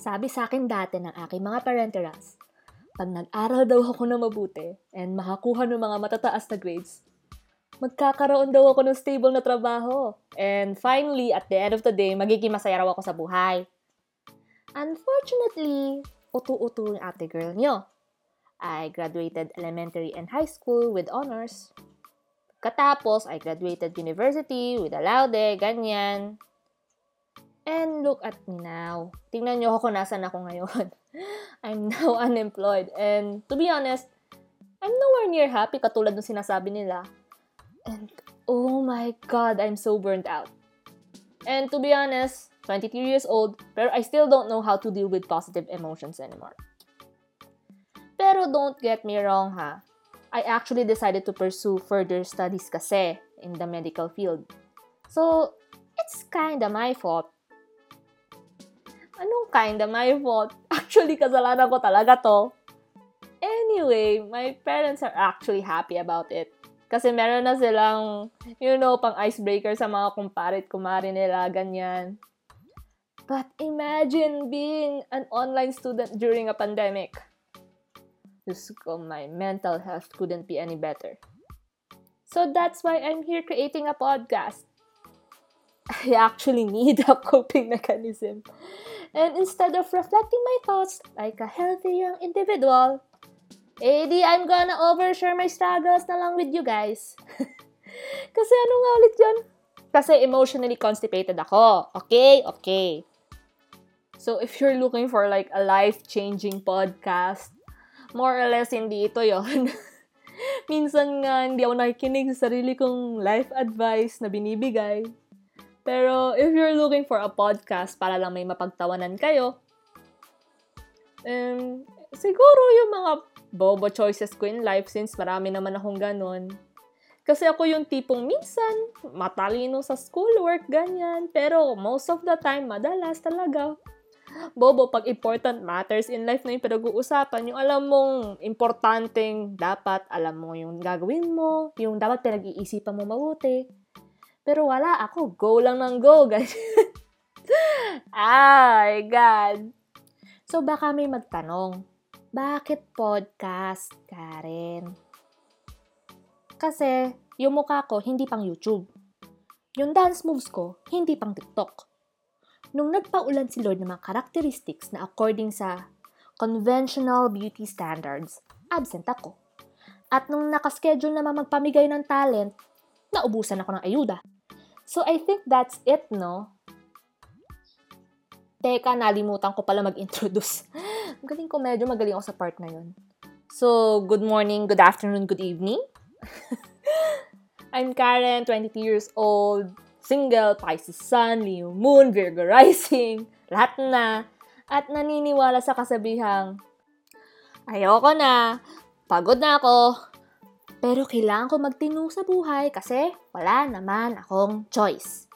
Sabi sa akin dati ng aking mga parenterals, pag nag-aral daw ako na mabuti and makakuha ng mga matataas na grades, magkakaroon daw ako ng stable na trabaho. And finally, at the end of the day, magiging masaya raw ako sa buhay. Unfortunately, utu-utu yung ate girl nyo. I graduated elementary and high school with honors. Katapos, I graduated university with a laude, ganyan. And look at me now. Tingnan nyo ako kung nasan ako ngayon. I'm now unemployed. And to be honest, I'm nowhere near happy katulad ng sinasabi nila. And oh my God, I'm so burnt out. And to be honest, 23 years old, pero I still don't know how to deal with positive emotions anymore. Pero don't get me wrong ha. I actually decided to pursue further studies kasi in the medical field. So, it's kinda my fault Anong kinda my fault? Actually, kasalanan ko talaga to. Anyway, my parents are actually happy about it. Kasi meron na silang, you know, pang icebreaker sa mga kumparit kumari nila, ganyan. But imagine being an online student during a pandemic. Diyos ko, my mental health couldn't be any better. So that's why I'm here creating a podcast. I actually need a coping mechanism. And instead of reflecting my thoughts like a healthy young individual, eh di I'm gonna overshare my struggles na lang with you guys. Kasi ano nga ulit yun? Kasi emotionally constipated ako. Okay? Okay. So if you're looking for like a life-changing podcast, more or less hindi ito yon. Minsan nga hindi ako nakikinig sa sarili kong life advice na binibigay. Pero if you're looking for a podcast para lang may mapagtawanan kayo, um, siguro yung mga bobo choices ko in life since marami naman akong ganun. Kasi ako yung tipong minsan, matalino sa schoolwork, ganyan. Pero most of the time, madalas talaga, bobo pag important matters in life na yung pinag-uusapan, yung alam mong importanteng dapat, alam mo yung gagawin mo, yung dapat pinag-iisipan mo mabuti. Pero wala ako. Go lang ng go. Ay, God. So, baka may magtanong, bakit podcast, Karen? Kasi, yung mukha ko, hindi pang YouTube. Yung dance moves ko, hindi pang TikTok. Nung nagpaulan si Lord ng mga characteristics na according sa conventional beauty standards, absent ako. At nung nakaschedule naman magpamigay ng talent, naubusan ako ng ayuda. So, I think that's it, no? Teka, nalimutan ko pala mag-introduce. Galing ko, medyo magaling ako sa part na yun. So, good morning, good afternoon, good evening. I'm Karen, 22 years old, single, Pisces Sun, Leo Moon, Virgo Rising, lahat na. At naniniwala sa kasabihang, ayoko na, pagod na ako, pero kailangan ko magtino sa buhay kasi wala naman akong choice.